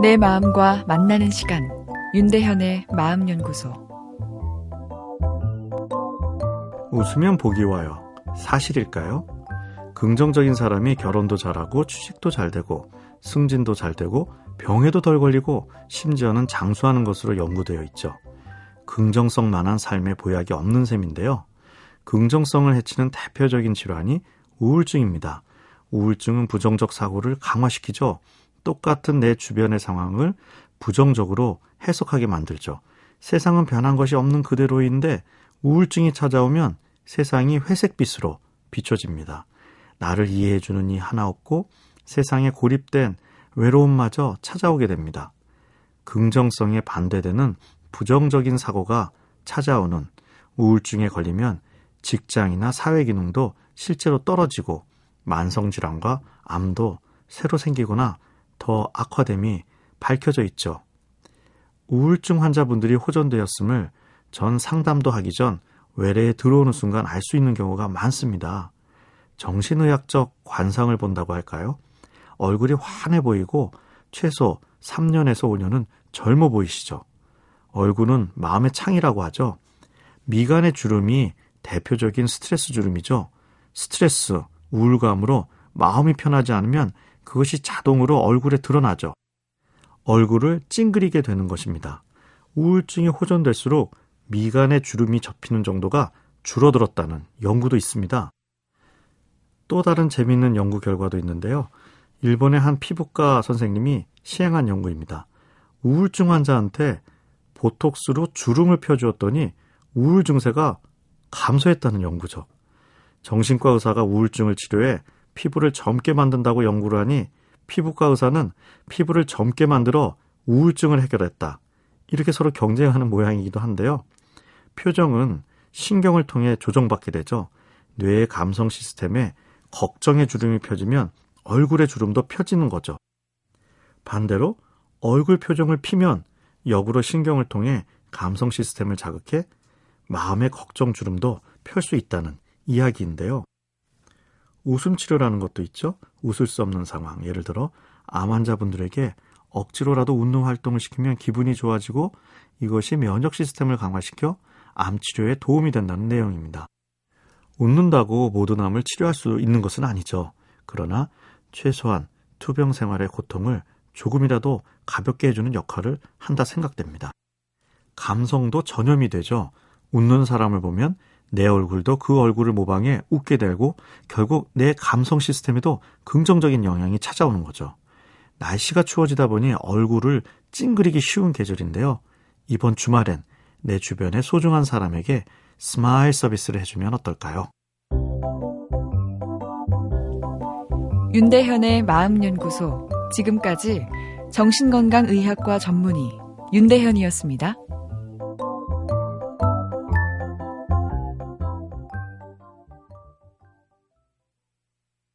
내 마음과 만나는 시간 윤대현의 마음연구소 웃으면 복이 와요. 사실일까요? 긍정적인 사람이 결혼도 잘하고 취직도 잘 되고 승진도 잘 되고 병에도 덜 걸리고 심지어는 장수하는 것으로 연구되어 있죠. 긍정성 만한 삶의 보약이 없는 셈인데요. 긍정성을 해치는 대표적인 질환이 우울증입니다. 우울증은 부정적 사고를 강화시키죠. 똑같은 내 주변의 상황을 부정적으로 해석하게 만들죠. 세상은 변한 것이 없는 그대로인데 우울증이 찾아오면 세상이 회색빛으로 비춰집니다. 나를 이해해주는 이 하나 없고 세상에 고립된 외로움마저 찾아오게 됩니다. 긍정성에 반대되는 부정적인 사고가 찾아오는 우울증에 걸리면 직장이나 사회 기능도 실제로 떨어지고 만성질환과 암도 새로 생기거나 더 악화됨이 밝혀져 있죠. 우울증 환자분들이 호전되었음을 전 상담도 하기 전 외래에 들어오는 순간 알 수 있는 경우가 많습니다. 정신의학적 관상을 본다고 할까요? 얼굴이 환해 보이고 최소 3년에서 5년은 젊어 보이시죠? 얼굴은 마음의 창이라고 하죠. 미간의 주름이 대표적인 스트레스 주름이죠. 스트레스, 우울감으로 마음이 편하지 않으면 그것이 자동으로 얼굴에 드러나죠. 얼굴을 찡그리게 되는 것입니다. 우울증이 호전될수록 미간의 주름이 접히는 정도가 줄어들었다는 연구도 있습니다. 또 다른 재미있는 연구 결과도 있는데요. 일본의 한 피부과 선생님이 시행한 연구입니다. 우울증 환자한테 보톡스로 주름을 펴주었더니 우울 증세가 감소했다는 연구죠. 정신과 의사가 우울증을 치료해 피부를 젊게 만든다고 연구를 하니 피부과 의사는 피부를 젊게 만들어 우울증을 해결했다. 이렇게 서로 경쟁하는 모양이기도 한데요. 표정은 신경을 통해 조정받게 되죠. 뇌의 감성 시스템에 걱정의 주름이 펴지면 얼굴의 주름도 펴지는 거죠. 반대로 얼굴 표정을 피면 역으로 신경을 통해 감성 시스템을 자극해 마음의 걱정 주름도 펼 수 있다는 이야기인데요. 웃음 치료라는 것도 있죠. 웃을 수 없는 상황. 예를 들어 암 환자분들에게 억지로라도 웃는 활동을 시키면 기분이 좋아지고 이것이 면역 시스템을 강화시켜 암 치료에 도움이 된다는 내용입니다. 웃는다고 모든 암을 치료할 수 있는 것은 아니죠. 그러나 최소한 투병 생활의 고통을 조금이라도 가볍게 해주는 역할을 한다 생각됩니다. 감성도 전염이 되죠. 웃는 사람을 보면 내 얼굴도 그 얼굴을 모방해 웃게 되고 결국 내 감성 시스템에도 긍정적인 영향이 찾아오는 거죠. 날씨가 추워지다 보니 얼굴을 찡그리기 쉬운 계절인데요. 이번 주말엔 내 주변의 소중한 사람에게 smile 서비스를 해주면 어떨까요? 윤대현의 마음연구소. 지금까지 정신건강의학과 전문의 윤대현이었습니다.